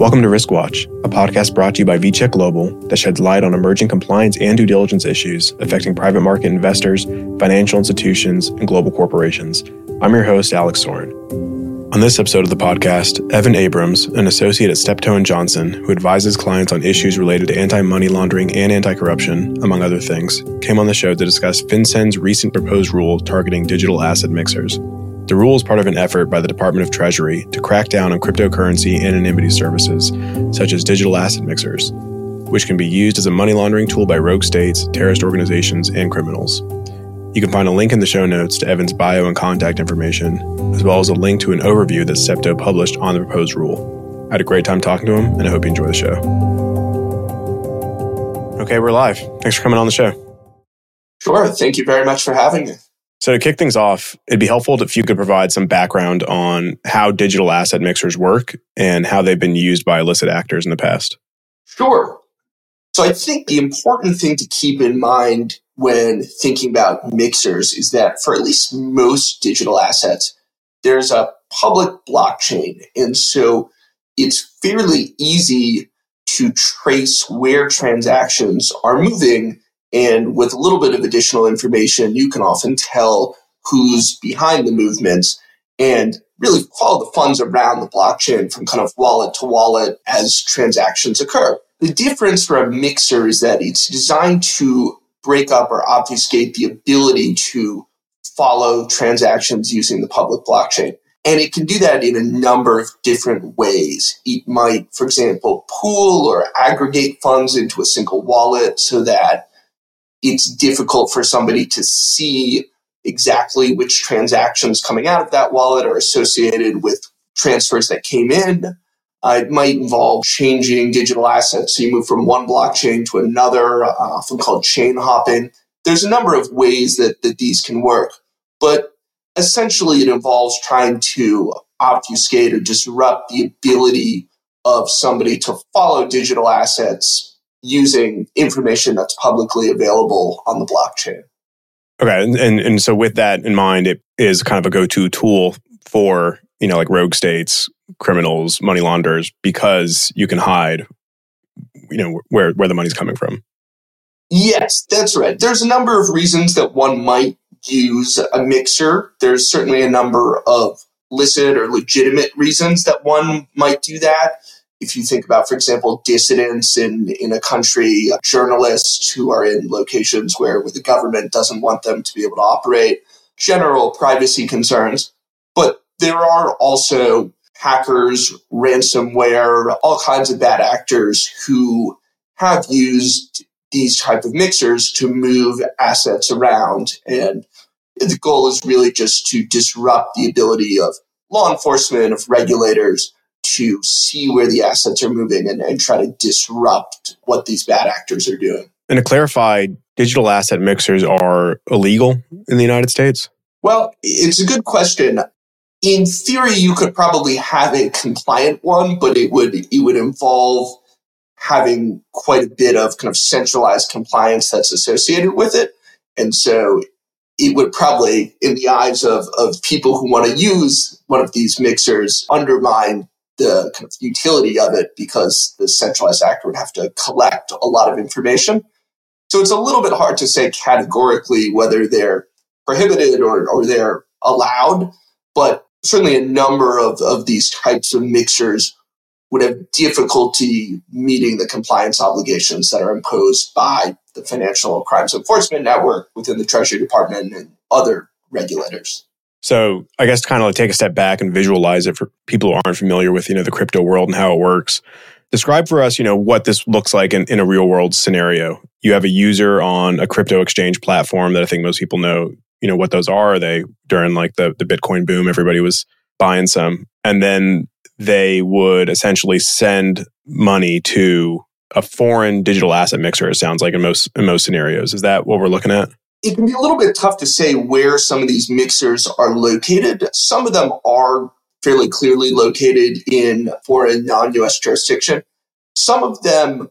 Welcome to Risk Watch, a podcast brought to you by VCheck Global that sheds light on emerging compliance and due diligence issues affecting private market investors, financial institutions, and global corporations. I'm your host, Alex Soren. On this episode of the podcast, Evan Abrams, an associate at Steptoe and Johnson, who advises clients on issues related to anti-money laundering and anti-corruption, among other things, came on the show to discuss FinCEN's recent proposed rule targeting digital asset mixers. The rule is part of an effort by the Department of Treasury to crack down on cryptocurrency anonymity services, such as digital asset mixers, which can be used as a money laundering tool by rogue states, terrorist organizations, and criminals. You can find a link in the show notes to Evan's bio and contact information, as well as a link to an overview that Steptoe published on the proposed rule. I had a great time talking to him, and I hope you enjoy the show. Okay, we're live. Thanks for coming on the show. Sure. Thank you very much for having me. So, to kick things off, it'd be helpful if you could provide some background on how digital asset mixers work and how they've been used by illicit actors in the past. Sure. So, I think the important thing to keep in mind when thinking about mixers is that for at least most digital assets, there's a public blockchain. And so it's fairly easy to trace where transactions are moving. And with a little bit of additional information, you can often tell who's behind the movements and really follow the funds around the blockchain from kind of wallet to wallet as transactions occur. The difference for a mixer is that it's designed to break up or obfuscate the ability to follow transactions using the public blockchain. And it can do that in a number of different ways. It might, for example, pool or aggregate funds into a single wallet so that it's difficult for somebody to see exactly which transactions coming out of that wallet are associated with transfers that came in. Uh, it might involve changing digital assets. So you move from one blockchain to another, uh, often called chain hopping. There's a number of ways that, that these can work, but essentially it involves trying to obfuscate or disrupt the ability of somebody to follow digital assets using information that's publicly available on the blockchain. Okay, and, and, and so with that in mind, it is kind of a go-to tool for you know like rogue states criminals, money launderers, because you can hide, you know, where where the money's coming from. Yes, that's right. There's a number of reasons that one might use a mixer. There's certainly a number of licit or legitimate reasons that one might do that. If you think about, for example, dissidents in, in a country, journalists who are in locations where, where the government doesn't want them to be able to operate, general privacy concerns. But there are also hackers, ransomware, all kinds of bad actors who have used these type of mixers to move assets around. And the goal is really just to disrupt the ability of law enforcement, of regulators to see where the assets are moving and, and try to disrupt what these bad actors are doing. And to clarify, digital asset mixers are illegal in the United States? Well, it's a good question in theory, you could probably have a compliant one, but it would it would involve having quite a bit of kind of centralized compliance that's associated with it. And so it would probably, in the eyes of, of people who want to use one of these mixers, undermine the kind of utility of it because the centralized actor would have to collect a lot of information. So it's a little bit hard to say categorically whether they're prohibited or, or they're allowed, but certainly a number of, of these types of mixers would have difficulty meeting the compliance obligations that are imposed by the Financial Crimes Enforcement Network within the Treasury Department and other regulators. So I guess to kind of like take a step back and visualize it for people who aren't familiar with, you know, the crypto world and how it works. Describe for us, you know, what this looks like in, in a real world scenario. You have a user on a crypto exchange platform that I think most people know you know what those are. They during like the the Bitcoin boom, everybody was buying some, and then they would essentially send money to a foreign digital asset mixer. It sounds like in most in most scenarios. Is that what we're looking at? It can be a little bit tough to say where some of these mixers are located. Some of them are fairly clearly located in foreign non-US jurisdiction. Some of them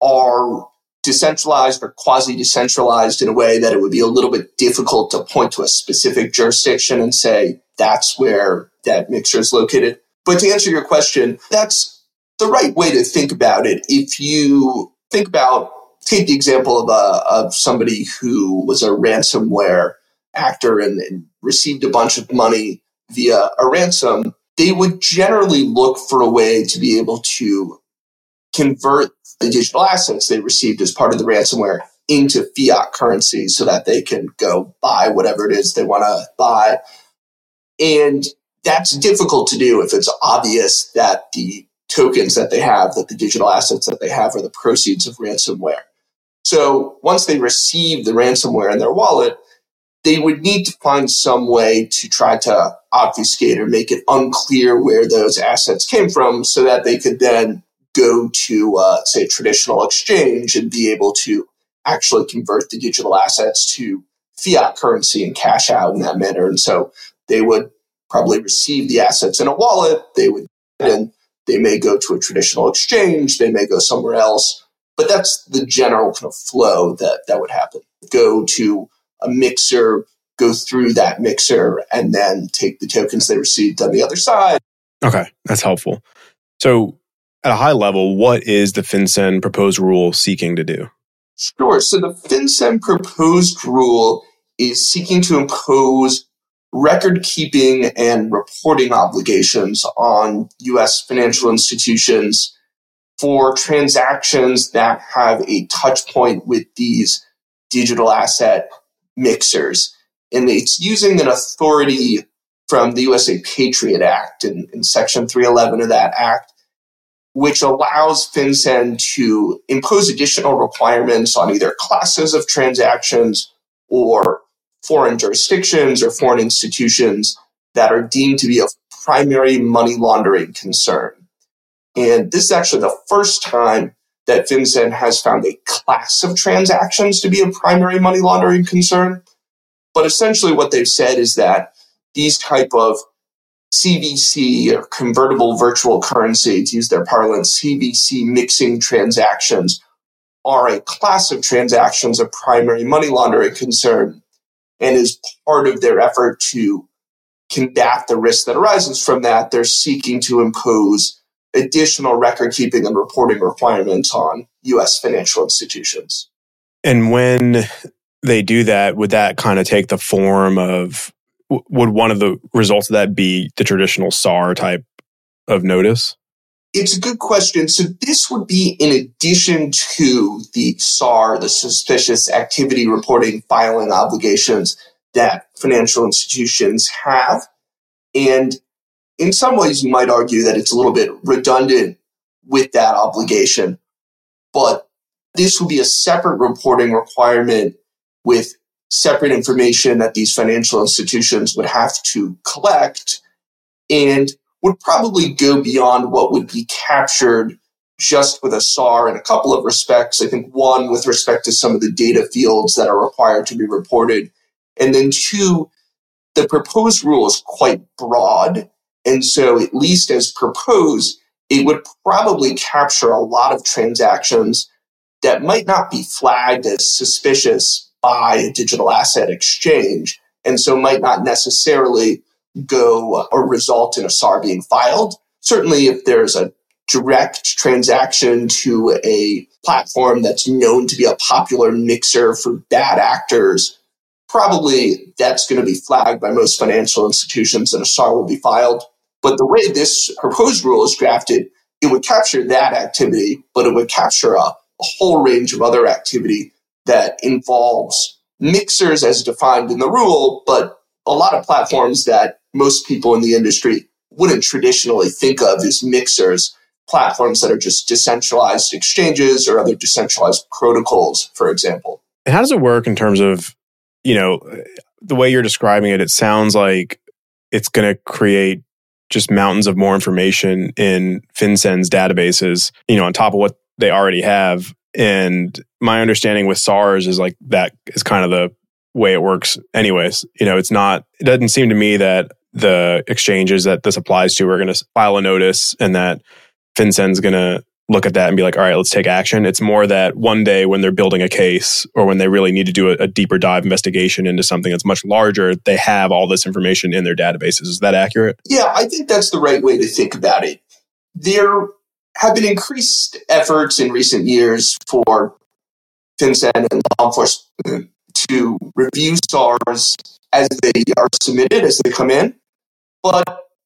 are decentralized or quasi decentralized in a way that it would be a little bit difficult to point to a specific jurisdiction and say that's where that mixer is located. But to answer your question, that's the right way to think about it. If you think about, take the example of, a, uh, of somebody who was a ransomware actor and, and received a bunch of money via a ransom, they would generally look for a way to be able to convert the digital assets they received as part of the ransomware into fiat currency so that they can go buy whatever it is they want to buy. And that's difficult to do if it's obvious that the tokens that they have, that the digital assets that they have are the proceeds of ransomware. So once they receive the ransomware in their wallet, they would need to find some way to try to obfuscate or make it unclear where those assets came from so that they could then go to, uh, say, a traditional exchange and be able to actually convert the digital assets to fiat currency and cash out in that manner. And so they would probably receive the assets in a wallet. They would, and they may go to a traditional exchange. They may go somewhere else. But that's the general kind of flow that, that would happen. Go to a mixer, go through that mixer, and then take the tokens they received on the other side. Okay, that's helpful. So, at a high level, what is the FinCEN proposed rule seeking to do? Sure. So, the FinCEN proposed rule is seeking to impose record keeping and reporting obligations on US financial institutions for transactions that have a touch point with these digital asset mixers. And it's using an authority from the USA Patriot Act in, Section 311 of that act, which allows FinCEN to impose additional requirements on either classes of transactions or foreign jurisdictions or foreign institutions that are deemed to be of primary money laundering concern. And this is actually the first time that FinCEN has found a class of transactions to be a primary money laundering concern. But essentially what they've said is that these type of CVC or convertible virtual currency, to use their parlance, CVC mixing transactions are a class of transactions of primary money laundering concern and is part of their effort to combat the risk that arises from that. They're seeking to impose additional record keeping and reporting requirements on US financial institutions. And when they do that, would that kind of take the form of, would one of the results of that be the traditional SAR type of notice? It's a good question. So this would be in addition to the SAR, the suspicious activity reporting filing obligations that financial institutions have. And in some ways, you might argue that it's a little bit redundant with that obligation, but this would be a separate reporting requirement with separate information that these financial institutions would have to collect and would probably go beyond what would be captured just with a SAR in a couple of respects. I think one, with respect to some of the data fields that are required to be reported. And then two, the proposed rule is quite broad. And so, at least as proposed, it would probably capture a lot of transactions that might not be flagged as suspicious by a digital asset exchange, and so might not necessarily go or result in a SAR being filed. Certainly, if there's a direct transaction to a platform that's known to be a popular mixer for bad actors, probably that's going to be flagged by most financial institutions and a SAR will be filed. But the way this proposed rule is drafted, it would capture that activity, but it would capture a, a whole range of other activity that involves mixers as defined in the rule, but a lot of platforms that most people in the industry wouldn't traditionally think of as mixers, platforms that are just decentralized exchanges or other decentralized protocols, for example. How does it work in terms of, you know, the way you're describing it? It sounds like it's going to create just mountains of more information in FinCEN's databases, you know, on top of what they already have. And my understanding with SARs is like that is kind of the way it works anyways. You know, it's not, it doesn't seem to me that the exchanges that this applies to are going to file a notice and that FinCEN's going to look at that and be like, all right, let's take action. It's more that one day when they're building a case or when they really need to do a, a, deeper dive investigation into something that's much larger, they have all this information in their databases. Is that accurate? Yeah, I think that's the right way to think about it. There have been increased efforts in recent years for FinCEN and law enforcement to review SARs as they are submitted, as they come in. But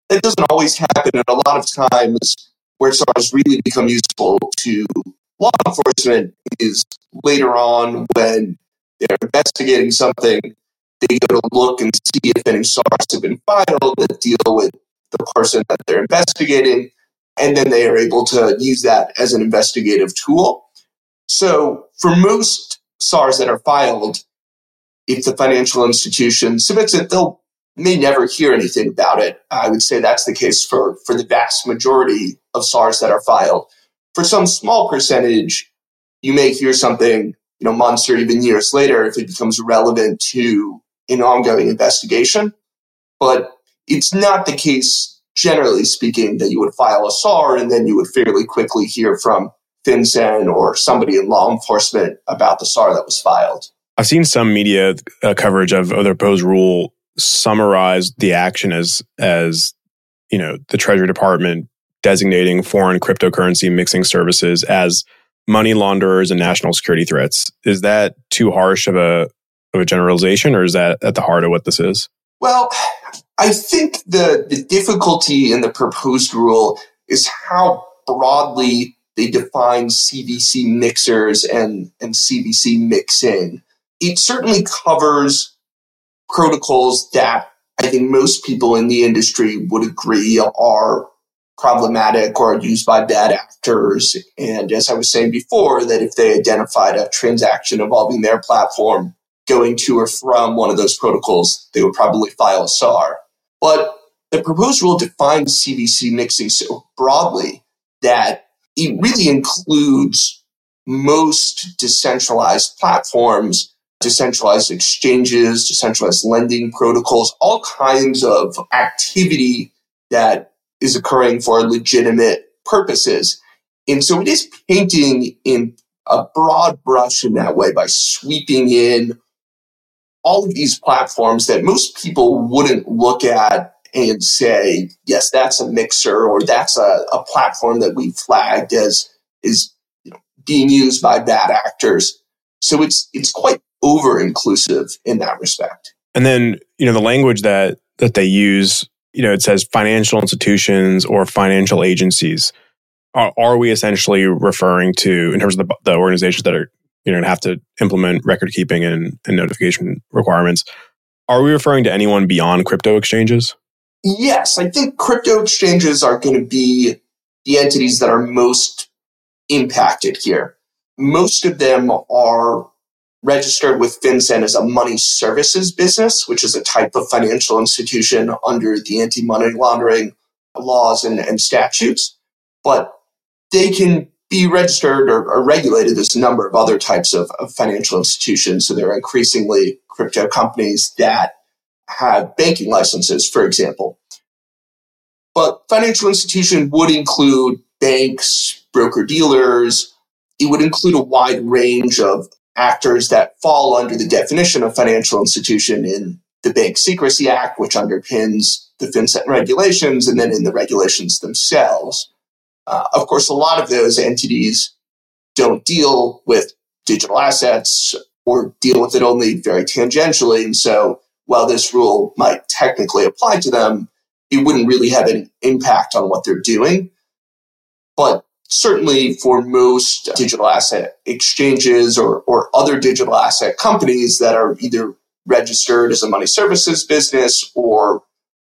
it doesn't always happen. And a lot of times where SARs really become useful to law enforcement is later on when they're investigating something. They go to look and see if any SARs have been filed that deal with the person that they're investigating. And then they are able to use that as an investigative tool. So for most SARs that are filed, if the financial institution submits it, they'll may never hear anything about it. I would say that's the case for, for the vast majority of SARs that are filed. For some small percentage, you may hear something, you know, months or even years later if it becomes relevant to an ongoing investigation. But it's not the case, generally speaking, that you would file a SAR and then you would fairly quickly hear from FinCEN or somebody in law enforcement about the SAR that was filed. I've seen some media uh, coverage of, of the proposed rule summarize the action as as you know the Treasury Department designating foreign cryptocurrency mixing services as money launderers and national security threats. Is that too harsh of a of a generalization, or is that at the heart of what this is? Well, I think the the difficulty in the proposed rule is how broadly they define CVC mixers and, and CVC mixing. It certainly covers protocols that I think most people in the industry would agree are problematic or used by bad actors. And as I was saying before, that if they identified a transaction involving their platform going to or from one of those protocols, they would probably file a SAR. But the proposed rule defines CVC mixing so broadly that it really includes most decentralized platforms decentralized exchanges, decentralized lending protocols, all kinds of activity that is occurring for legitimate purposes. And so it is painting in a broad brush in that way by sweeping in all of these platforms that most people wouldn't look at and say, yes, that's a mixer or that's a, a platform that we flagged as is you know, being used by bad actors. So it's it's quite over inclusive in that respect. And then, you know, the language that that they use, you know, it says financial institutions or financial agencies. Are, are we essentially referring to, in terms of the, the organizations that are, you know, have to implement record keeping and, and notification requirements? Are we referring to anyone beyond crypto exchanges? Yes, I think crypto exchanges are going to be the entities that are most impacted here. Most of them are registered with FinCEN as a money services business, which is a type of financial institution under the anti money laundering laws and, and, statutes. But they can be registered or, or, regulated as a number of other types of, of financial institutions. So there are increasingly crypto companies that have banking licenses, for example. But financial institution would include banks, broker dealers. It would include a wide range of actors that fall under the definition of financial institution in the Bank Secrecy Act, which underpins the FinCEN regulations, and then in the regulations themselves. Uh, of course, a lot of those entities don't deal with digital assets or deal with it only very tangentially. And so while this rule might technically apply to them, it wouldn't really have any impact on what they're doing. But certainly for most digital asset exchanges or, or other digital asset companies that are either registered as a money services business or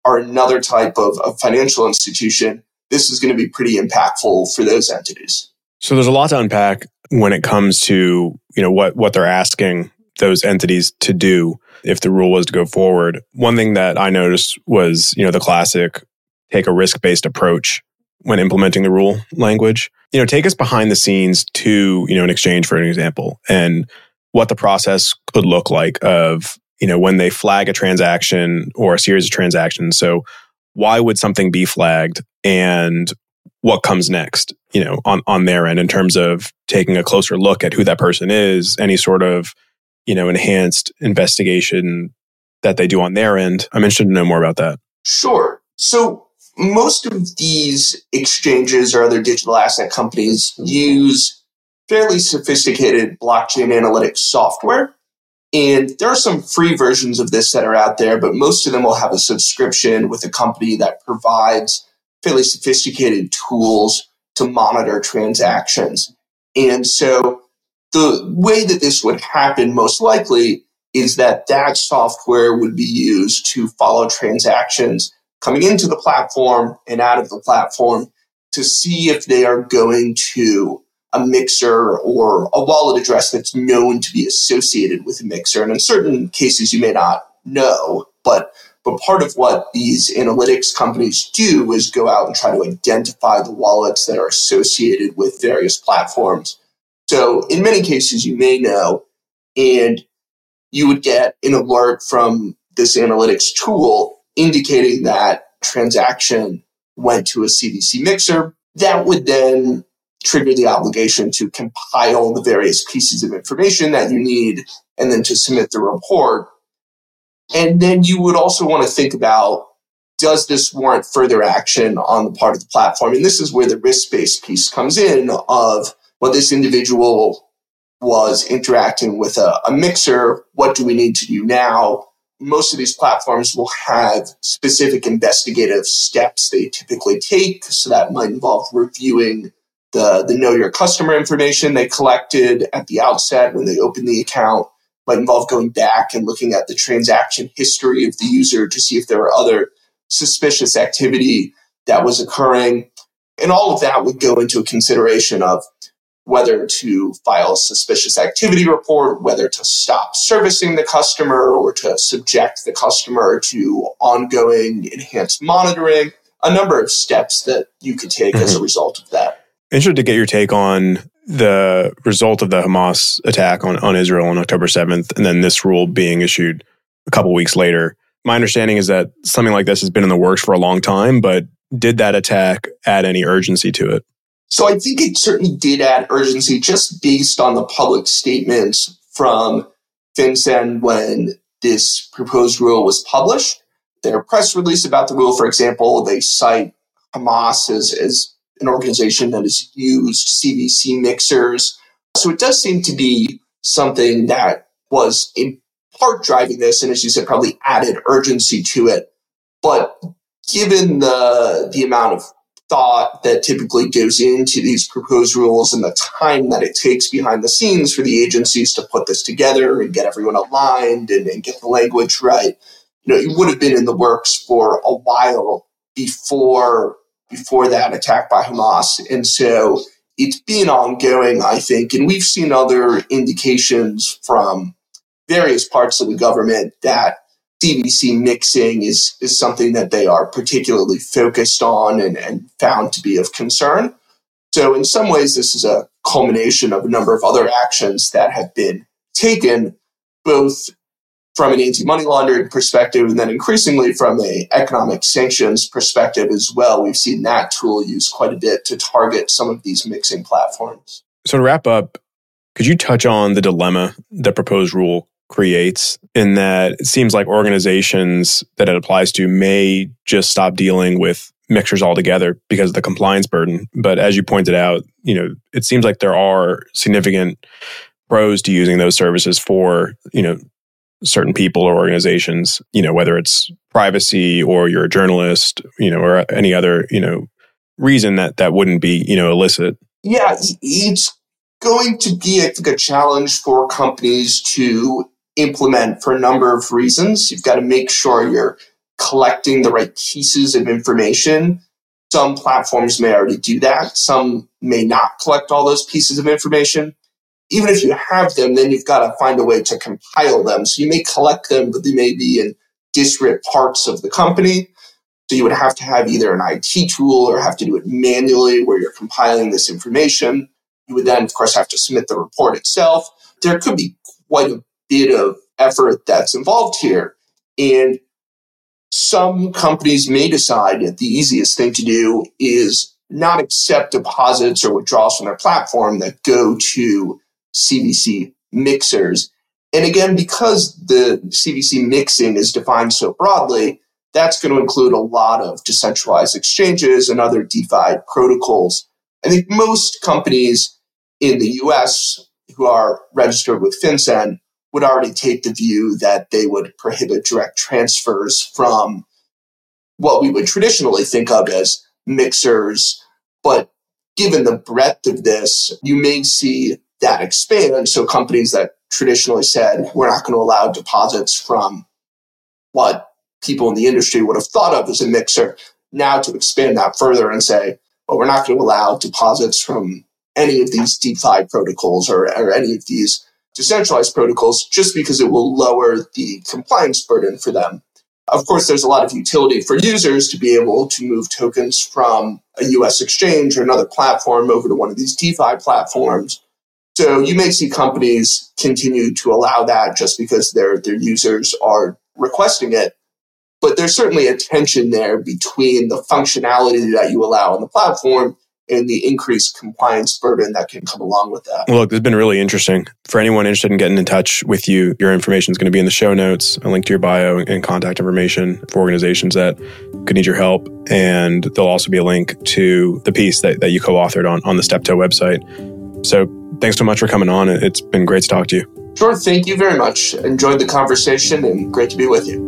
are another type of, of financial institution, this is going to be pretty impactful for those entities. So there's a lot to unpack when it comes to, you know, what, what they're asking those entities to do if the rule was to go forward. One thing that I noticed was, you know, the classic take a risk based approach when implementing the rule language. You know, take us behind the scenes to, you know, an exchange for an example and what the process could look like of, you know, when they flag a transaction or a series of transactions. So why would something be flagged and what comes next, you know, on, on their end in terms of taking a closer look at who that person is, any sort of, you know, enhanced investigation that they do on their end. I'm interested to know more about that. Sure. So most of these exchanges or other digital asset companies use fairly sophisticated blockchain analytics software. And there are some free versions of this that are out there, but most of them will have a subscription with a company that provides fairly sophisticated tools to monitor transactions. And so the way that this would happen most likely is that that software would be used to follow transactions coming into the platform and out of the platform to see if they are going to a mixer or a wallet address that's known to be associated with a mixer. And in certain cases, you may not know, but but part of what these analytics companies do is go out and try to identify the wallets that are associated with various platforms. So in many cases, you may know, and you would get an alert from this analytics tool indicating that transaction went to a CVC mixer. That would then trigger the obligation to compile the various pieces of information that you need and then to submit the report. And then you would also want to think about does this warrant further action on the part of the platform? And this is where the risk based piece comes in of what this individual was interacting with a, a mixer. What do we need to do now? Most of these platforms will have specific investigative steps they typically take. So that might involve reviewing the, the know your customer information they collected at the outset when they opened the account, might involve going back and looking at the transaction history of the user to see if there were other suspicious activity that was occurring. And all of that would go into a consideration of whether to file a suspicious activity report, whether to stop servicing the customer or to subject the customer to ongoing enhanced monitoring, a number of steps that you could take mm-hmm. as a mm-hmm. result of that. Interested to get your take on the result of the Hamas attack on, on Israel on October 7th, and then this rule being issued a couple weeks later. My understanding is that something like this has been in the works for a long time, but did that attack add any urgency to it? So I think it certainly did add urgency just based on the public statements from FinCEN when this proposed rule was published. Their press release about the rule, for example, they cite Hamas as, as an organization that has used CVC mixers. So it does seem to be something that was in part driving this, and as you said, probably added urgency to it. But given the the amount of thought that typically goes into these proposed rules and the time that it takes behind the scenes for the agencies to put this together and get everyone aligned and, and get the language right. You know, it would have been in the works for a while before before that attack by Hamas. And so it's been ongoing, I think, and we've seen other indications from various parts of the government that CVC mixing is, is something that they are particularly focused on and, and found to be of concern. So, in some ways, this is a culmination of a number of other actions that have been taken, both from an anti-money laundering perspective and then increasingly from a economic sanctions perspective as well. We've seen that tool used quite a bit to target some of these mixing platforms. So to wrap up, could you touch on the dilemma the proposed rule creates in that it seems like organizations that it applies to may just stop dealing with mixers altogether because of the compliance burden. But as you pointed out, you know, it seems like there are significant pros to using those services for, you know, certain people or organizations, you know, whether it's privacy or you're a journalist, you know, or any other, you know, reason that that wouldn't be, you know, illicit. Yeah, it's going to be, I think, a challenge for companies to implement for a number of reasons. You've got to make sure you're collecting the right pieces of information. Some platforms may already do that. Some may not collect all those pieces of information. Even if you have them, then you've got to find a way to compile them. So you may collect them, but they may be in disparate parts of the company. So you would have to have either an IT tool or have to do it manually where you're compiling this information. You would then, of course, have to submit the report itself. There could be quite a bit of effort that's involved here. And some companies may decide that the easiest thing to do is not accept deposits or withdrawals from their platform that go to CVC mixers. And again, because the CVC mixing is defined so broadly, that's going to include a lot of decentralized exchanges and other DeFi protocols. I think most companies in the US who are registered with FinCEN would already take the view that they would prohibit direct transfers from what we would traditionally think of as mixers. But given the breadth of this, you may see that expand. So companies that traditionally said we're not going to allow deposits from what people in the industry would have thought of as a mixer, now to expand that further and say, well, we're not going to allow deposits from any of these DeFi protocols or, or any of these decentralized protocols just because it will lower the compliance burden for them. Of course, there's a lot of utility for users to be able to move tokens from a US exchange or another platform over to one of these DeFi platforms. So you may see companies continue to allow that just because their, their users are requesting it. But there's certainly a tension there between the functionality that you allow on the platform and the increased compliance burden that can come along with that. Well, look, this has been really interesting. For anyone interested in getting in touch with you, your information is going to be in the show notes, a link to your bio and contact information for organizations that could need your help. And there'll also be a link to the piece that, that you co authored on, on the Steptoe website. So thanks so much for coming on. It's been great to talk to you. Sure. Thank you very much. Enjoyed the conversation and great to be with you.